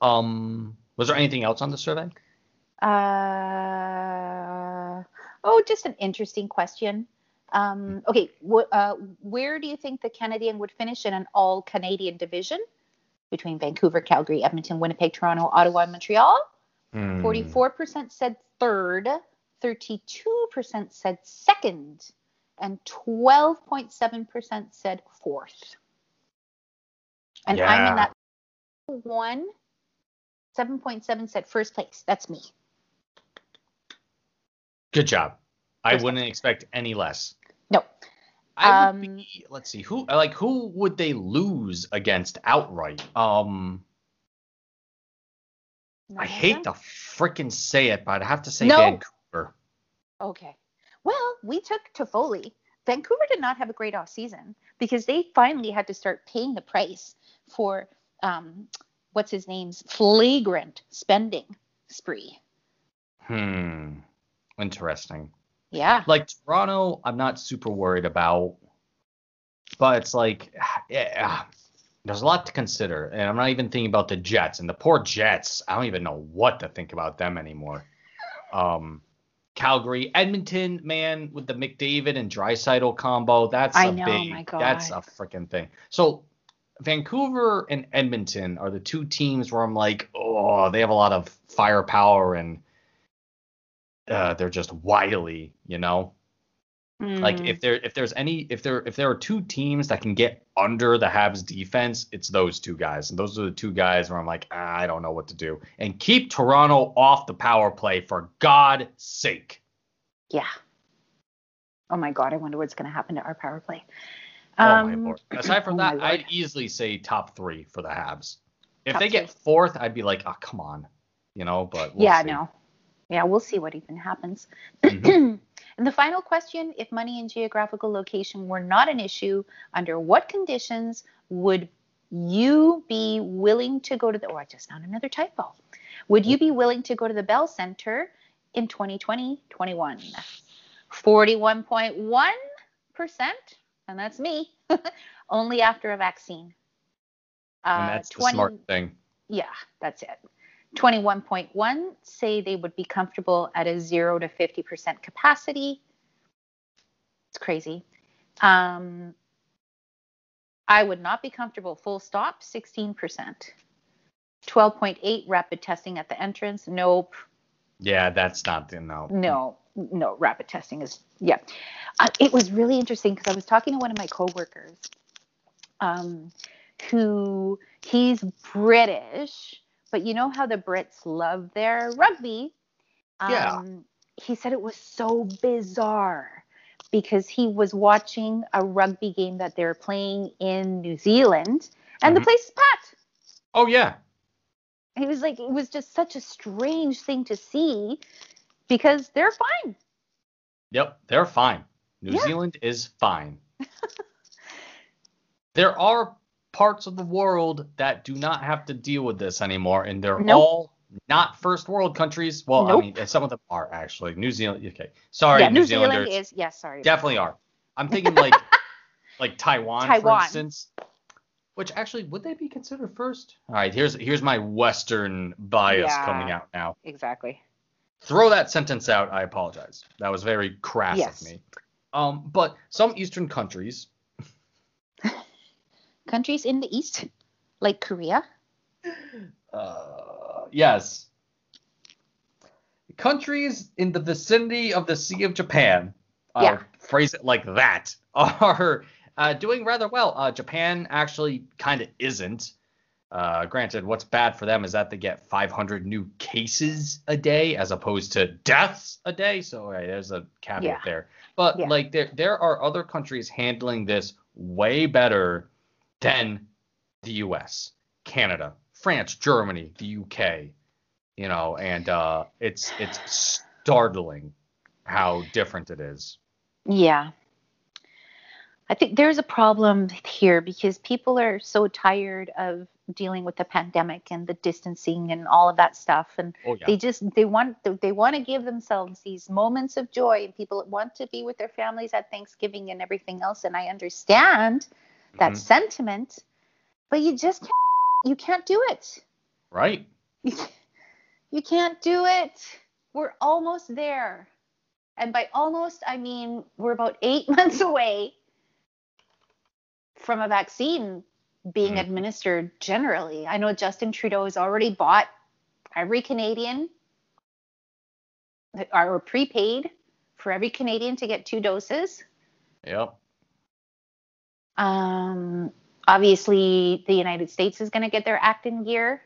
Um, was there anything else on the survey? Uh, oh, just an interesting question. Um, okay, wh- uh, where do you think the Canadian would finish in an all Canadian division between Vancouver, Calgary, Edmonton, Winnipeg, Toronto, Ottawa, and Montreal? Hmm. 44% said third, 32% said second, and 12.7% said fourth. And I'm in that one. 7.7 said first place. That's me. Good job. I wouldn't expect any less. No. I would Um, be, let's see who like who would they lose against outright? Um, I hate to freaking say it, but I have to say No. Vancouver. Okay. Well, we took Toffoli. Vancouver did not have a great off season because they finally had to start paying the price for um, what's his name's flagrant spending spree. Hmm. Interesting. Yeah. Like Toronto, I'm not super worried about, but it's like, yeah, there's a lot to consider, and I'm not even thinking about the Jets and the poor Jets. I don't even know what to think about them anymore. Um, Calgary, Edmonton, man, with the McDavid and Draisaitl combo, that's I a know, big, that's a freaking thing. So Vancouver and Edmonton are the two teams where I'm like, oh, they have a lot of firepower and uh, they're just wily, you know. Like Mm, if there if there's any if there if there are two teams that can get under the Habs defense, it's those two guys. And those are the two guys where I'm like, ah, I don't know what to do. And keep Toronto off the power play for God's sake. yeah. Oh my God, I wonder what's going to happen to our power play. Oh Um, my lord. Aside from oh that. I'd easily say top three for the Habs. If top they get fourth, I'd be like, oh come on, you know. But we'll yeah, see. no. Yeah, we'll see what even happens. Mhm. and the final question if money and geographical location were not an issue, under what conditions would you be willing to go to the, oh, I just found another typo. Would you be willing to go to the Bell Center in 2020 21? 41.1%, and that's me, only after a vaccine. And Uh, that's the smart thing. yeah, that's it. 21.1 say they would be comfortable at a 0 to 50% capacity. It's crazy. Um, I would not be comfortable full stop, 16%. 12.8 rapid testing at the entrance. Nope. Yeah, that's not the no. No, no, rapid testing is, yeah. Uh, it was really interesting because I was talking to one of my coworkers um, who he's British, but you know how the Brits love their rugby? Um, Yeah. He said it was so bizarre because he was watching a rugby game that they're playing in New Zealand and the Mhm. place is packed. Oh yeah. He was like, it was just such a strange thing to see because they're fine. Yep, they're fine. New Yeah. Zealand is fine. there are parts of the world that do not have to deal with this anymore, and they're Nope. all not first world countries. Well, Nope. I mean, some of them are actually. New Zealand, okay. Sorry, yeah, New, New Zealand Zealanders is, yeah, sorry. definitely are. I'm thinking like like Taiwan, for instance. Which actually would they be considered first? All right, here's here's my Western bias Yeah. coming out now. Exactly. Throw that sentence out. I apologize. That was very crass Yes. of me. Um, but some Eastern countries, Countries in the East, like Korea. uh, yes, countries in the vicinity of the Sea of Japan, I'll Yeah. phrase it like that, are uh, doing rather well. Uh, Japan actually kind of isn't. Uh, granted, what's bad for them is that they get 500 new cases a day as opposed to deaths a day. So right, there's a caveat Yeah. there. But Yeah. like there, there are other countries handling this way better than the U.S., Canada, France, Germany, the U.K. You know, and uh, it's it's startling how different it is. Yeah. I think there's a problem here because people are so tired of dealing with the pandemic and the distancing and all of that stuff and Oh yeah. they just they want they want to give themselves these moments of joy and people want to be with their families at Thanksgiving and everything else and I understand that Mhm. sentiment but you just can't you can't do it Right. you can't do it. We're almost there. And by almost, I mean we're about eight months away from a vaccine being Mhm. administered generally. I know Justin Trudeau has already bought every Canadian or prepaid for every Canadian to get two doses. Yep. Um, obviously, the United States is going to get their act in gear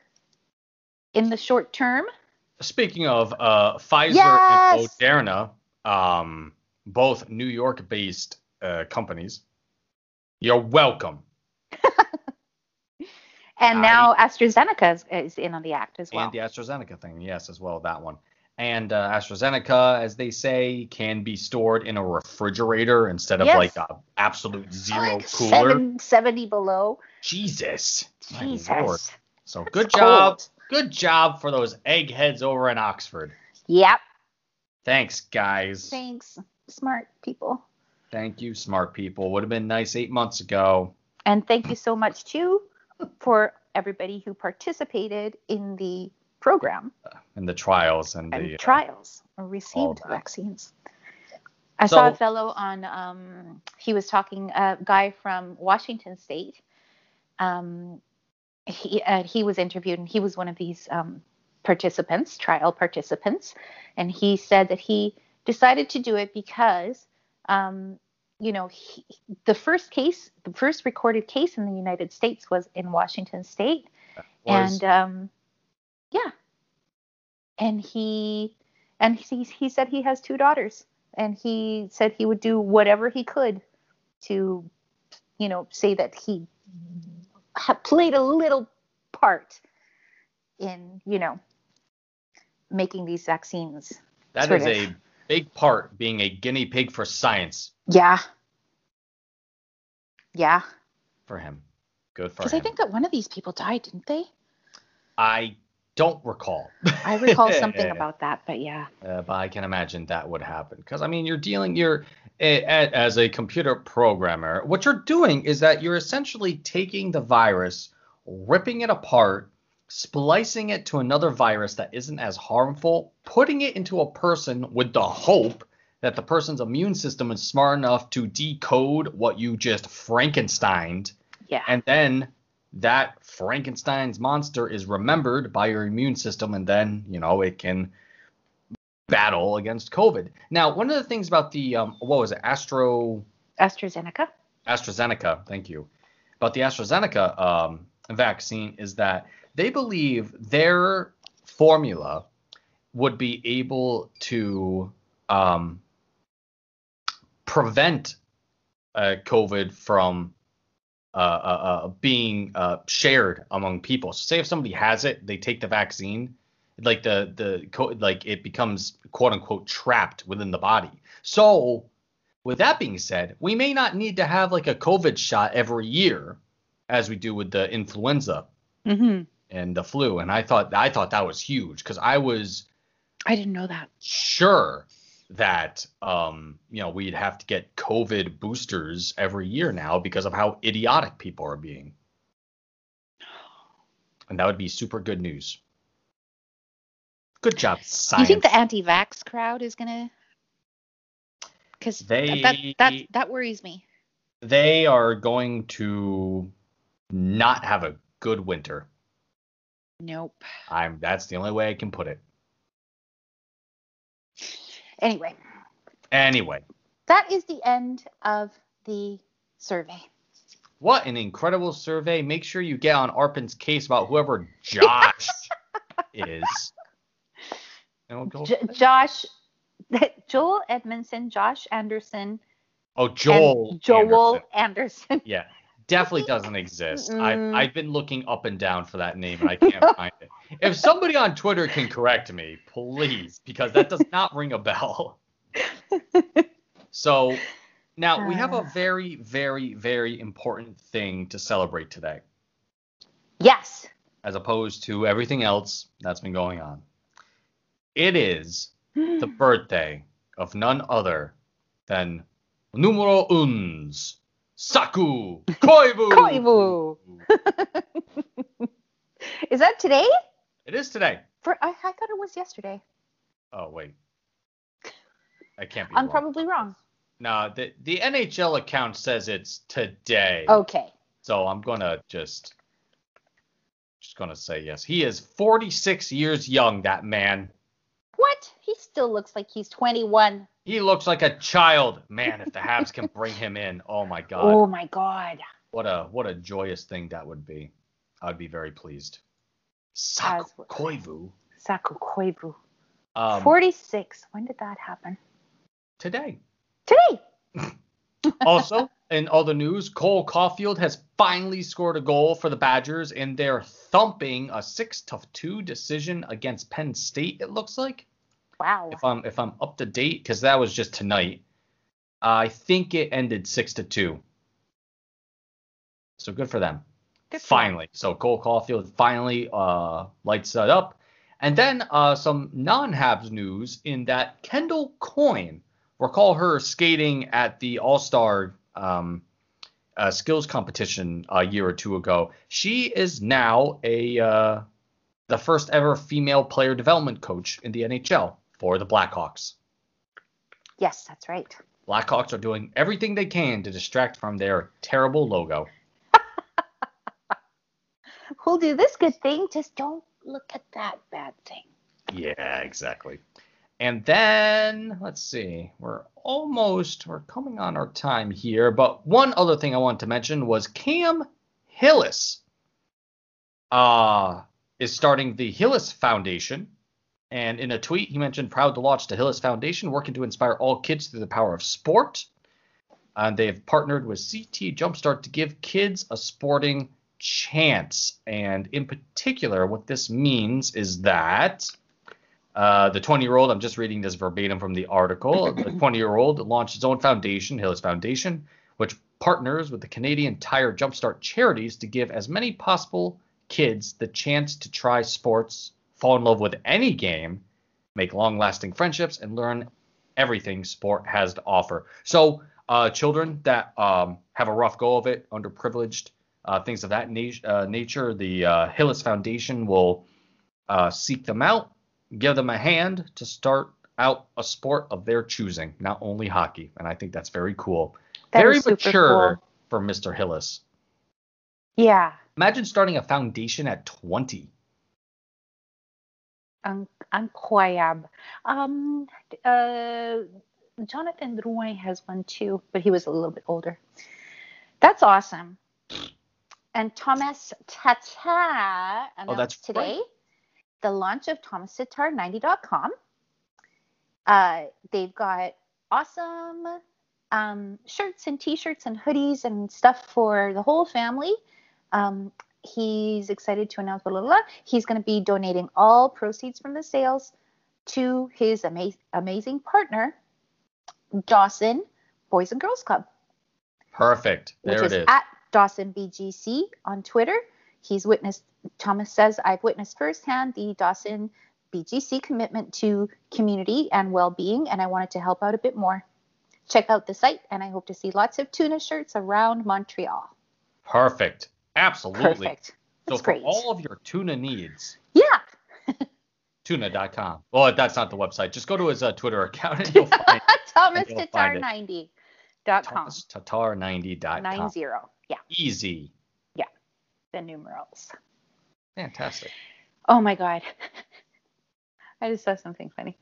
in the short term. Speaking of uh, Pfizer Yes! and Moderna, um, both New York-based uh, companies, you're welcome. And I- now AstraZeneca is, is in on the act as well. And the AstraZeneca thing, yes, as well that one. And uh, AstraZeneca, as they say, can be stored in a refrigerator instead of Yes. like a absolute zero like cooler. seven, 70 below. Jesus. Jesus. So good job, cold. good job for those eggheads over in Oxford. Yep. Thanks, guys. Thanks, smart people. Thank you, smart people. Would have been nice eight months ago. And thank you so much, too, for everybody who participated in the program and the trials and and the uh, trials or received vaccines. I saw a fellow on, um, he was talking, a guy from Washington State. Um, he, uh, he was interviewed and he was one of these um, participants, trial participants. And he said that he decided to do it because, um, you know, he, the first case, the first recorded case in the United States was in Washington State and um yeah and he and he, he said he has two daughters and he said he would do whatever he could to you know say that he ha- played a little part in, you know, making these vaccines. That is of. a big part being a guinea pig for science Yeah. Yeah. for him. Good for him. Because. I think that one of these people died, didn't they? I don't recall. I recall something about that, but yeah. Uh, but I can imagine that would happen because I mean you're dealing you're as a computer programmer what you're doing is that you're essentially taking the virus ripping it apart splicing it to another virus that isn't as harmful putting it into a person with the hope that the person's immune system is smart enough to decode what you just frankensteined Yeah. and then that Frankenstein's monster is remembered by your immune system, and then you know it can battle against COVID. Now, one of the things about the um, what was it, Astro AstraZeneca. AstraZeneca, thank you, about the AstraZeneca um, vaccine is that they believe their formula would be able to um, prevent uh, COVID from uh, uh, uh, being uh, shared among people. So, say if somebody has it, they take the vaccine, like the the co- like it becomes quote unquote trapped within the body. So, with that being said, we may not need to have like a COVID shot every year, as we do with the influenza Mm-hmm. and the flu. And I thought I thought that was huge because I was I didn't know that. sure that um you know we'd have to get COVID boosters every year now because of how idiotic people are being. And that would be super good news. Good job, science. you think the anti-vax crowd is gonna? Because They- that that that worries me. they are going to not have a good winter. Nope. I'm that's the only way I can put it. Anyway, Anyway, that is the end of the survey. what an incredible survey. Make sure you get on Arpon's case about whoever Josh is. We'll. J- Josh, Joel Edmondson, Josh Anderson, oh, Joel. Joel Anderson. Anderson. Yeah, definitely doesn't exist. I've, Mm-mm. I've been looking up and down for that name and I can't find it. If somebody on Twitter can correct me, please, because that does not ring a bell. So now we have a very, very, very important thing to celebrate today, Yes. as opposed to everything else that's been going on. It is the birthday of none other than numero uns, Saku Koivu. Koivu. Is that today? It is today. For I, I thought it was yesterday. Oh wait, I can't be I'm wrong. probably wrong. No, the the NHL account says it's today. Okay. So I'm gonna just just gonna say yes. He is 46 years young. That man. What? He still looks like he's 21. He looks like a child. Man, if the Habs can bring him in, oh my god, Oh my god. what a what a joyous thing that would be. I'd be very pleased. Saku As Koivu. Saku Koivu. Um, 46. When did that happen? today. Today. Also, in other news, Cole Caufield has finally scored a goal for the Badgers in their thumping a six to two decision against Penn State. It looks like, Wow. if I'm if I'm up to date, because that was just tonight. I think it ended six to two. So good for them. Good finally. So Cole Caufield finally uh, lights that up. And then uh, some non-Habs news in that Kendall Coyne, recall her skating at the All-Star um, uh, skills competition a year or two ago. She is now a uh, the first ever female player development coach in the NHL for the Blackhawks. Yes, that's right. Blackhawks are doing everything they can to distract from their terrible logo. We'll do this good thing. Just don't look at that bad thing. Yeah, exactly. And then let's see, we're almost we're coming on our time here, but one other thing I wanted to mention was Cam Hillis uh is starting the Hillis Foundation. And in a tweet, he mentioned proud to launch the Hillis Foundation, working to inspire all kids through the power of sport. And they have partnered with CT Jumpstart to give kids a sporting chance. And in particular, what this means is that uh, the 20 year old, I'm just reading this verbatim from the article, the 20 year old launched his own foundation, Hillis Foundation, which partners with the Canadian Tire Jumpstart charities to give as many possible kids the chance to try sports, fall in love with any game, make long lasting friendships, and learn everything sport has to offer. So, uh, children that um, have a rough go of it, underprivileged, uh, things of that na- uh, nature, the uh, Hillis Foundation will uh, seek them out, give them a hand to start out a sport of their choosing, not only hockey. And I think that's very cool. That very mature cool. for Mr. Hillis. Yeah. Imagine starting a foundation at 20. Un- incroyable. Um, uh, Jonathan Drouin has one too, but he was a little bit older. That's awesome. And Thomas announced Oh, that's today the launch of ThomasTatar90.com. Uh, they've got awesome um, shirts and t-shirts and hoodies and stuff for the whole family. Um, he's excited to announce blah, blah, blah. he's going to be donating all proceeds from the sales to his ama- amazing partner, Dawson Boys and Girls Club, Perfect. which There is, it is. at Dawson BGC on Twitter. He's witnessed, Thomas says, I've witnessed firsthand the Dawson BGC commitment to community and well being, and I wanted to help out a bit more. Check out the site, and I hope to see lots of tuna shirts around Montreal. Perfect. Absolutely. Perfect. So That's for great. all of your tuna needs, Yeah. tuna.com. Well, that's not the website. Just go to his uh, Twitter account and you'll find Thomas you'll find it. Tatar90 dot com. ThomasTatar90.com. Nine zero. Yeah, Easy. The numerals. Fantastic. Oh my god. I just saw something funny.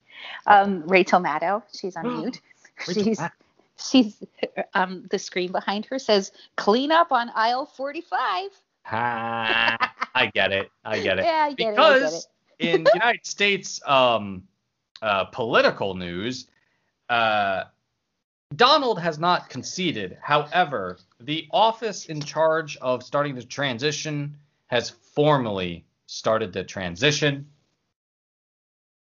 Um, Rachel Maddow, she's on mute. She's she's um the screen behind her says clean up on aisle 45. Ah, I get it. I get it. Yeah, I get it. I get because in United States um, uh, political news, uh, Donald has not conceded. However, the office in charge of starting the transition has formally started the transition.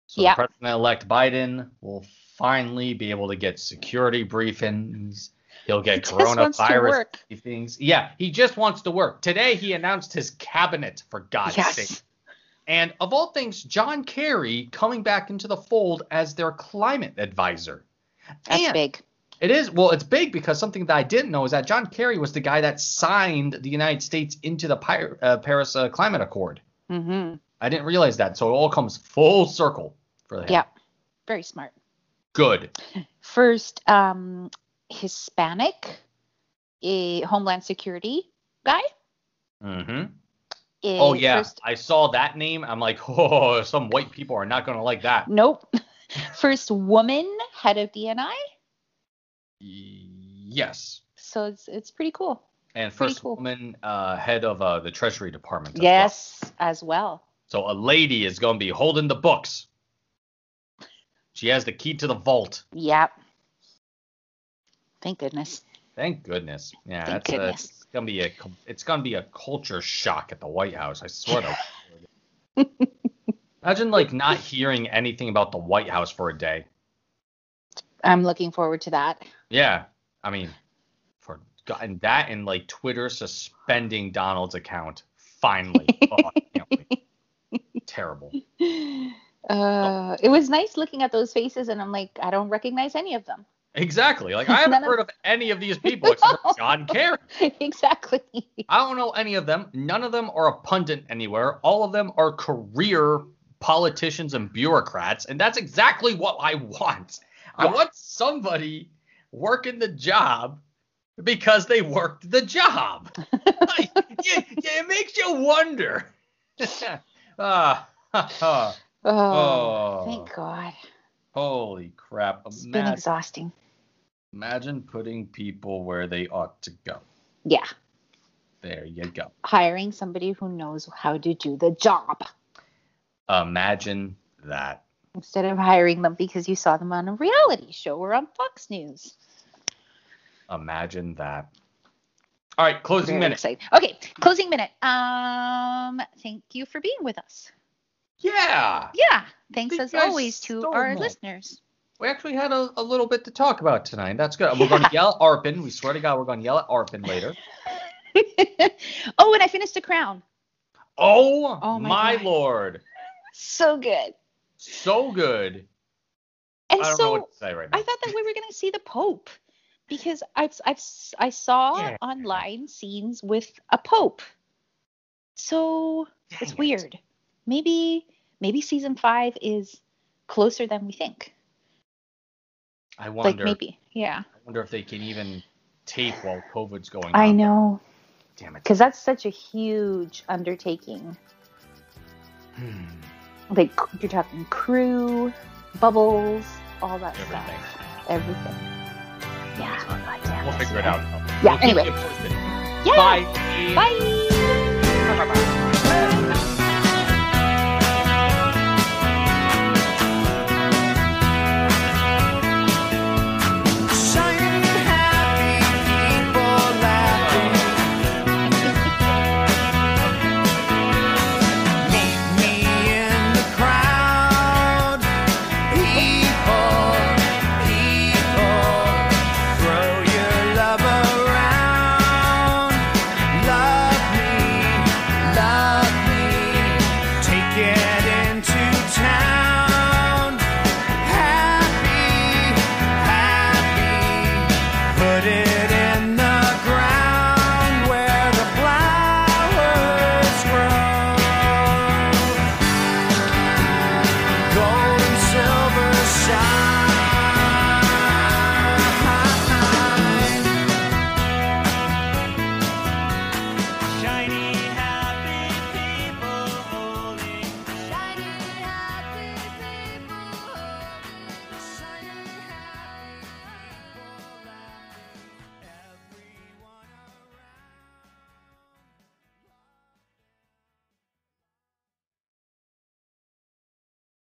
So Yeah. President-elect Biden will finally be able to get security briefings. He'll get He just wants to coronavirus briefings. Yeah, he just wants to work. Today he announced his cabinet for God's Yes. sake. And of all things, John Kerry coming back into the fold as their climate advisor. That's And big. It is well, it's big because something that I didn't know is that John Kerry was the guy that signed the United States into the Pi- uh, Paris uh, Climate Accord. Mm-hmm. I didn't realize that, so it all comes full circle for him. Yeah. Very smart. Good. First um Hispanic a Homeland Security guy. Mm-hmm. Oh yeah, First, I saw that name. I'm like, oh, some white people are not gonna like that. nope. First woman head of DNI. Yes. So it's it's pretty cool. And first cool. woman uh, head of uh, the Treasury Department. as well. Yes, as well. So a lady is going to be holding the books. She has the key to the vault. Yep. Thank goodness. Thank goodness. Yeah, Thank that's a, it's gonna be a it's gonna be a culture shock at the White House. I swear to. Imagine like not hearing anything about the White House for a day. I'm looking forward to that. Yeah, I mean, for and that and like Twitter suspending Donald's account finally. oh, I can't wait. Terrible. Uh, it was nice looking at those faces, and I'm like, I don't recognize any of them. Exactly. Like I haven't heard of any of these people except for John Kerry. exactly. I don't know any of them. None of them are a pundit anywhere. All of them are career politicians and bureaucrats, and that's exactly what I want. I want somebody working the job because they worked the job. Like, yeah, yeah, it makes you wonder. Ah, ha. Oh, Oh. thank God. holy crap! It's been exhausting. imagine putting people where they ought to go. Yeah, There you go. hiring somebody who knows how to do the job Imagine that. instead of hiring them because you saw them on a reality show or on Fox News. Imagine that. All right, closing Very minute. exciting. Okay, closing minute. Um, thank you for being with us. Yeah. Yeah, thanks as always to our listeners. We actually had a, a little bit to talk about tonight. That's good. We're going to yell at Arpon. We swear to God, we're going to yell at Arpon later. oh, and I finished a crown. Oh, Oh my my lord. So good. So good. And I don't know so to right. I thought that we were gonna see the Pope because I've I've I saw Yeah. online scenes with a Pope. So Dang it's it. weird. Maybe maybe season five is closer than we think. I wonder. Like maybe, yeah. I wonder if they can even tape while COVID's going on. I know Damn it. because that's such a huge undertaking. Hmm. Like you're talking crew, bubbles, all that Everything. stuff, everything. Yeah. We'll figure it out. Yeah, We'll anyway. Yeah. Bye. Bye. Bye. Bye.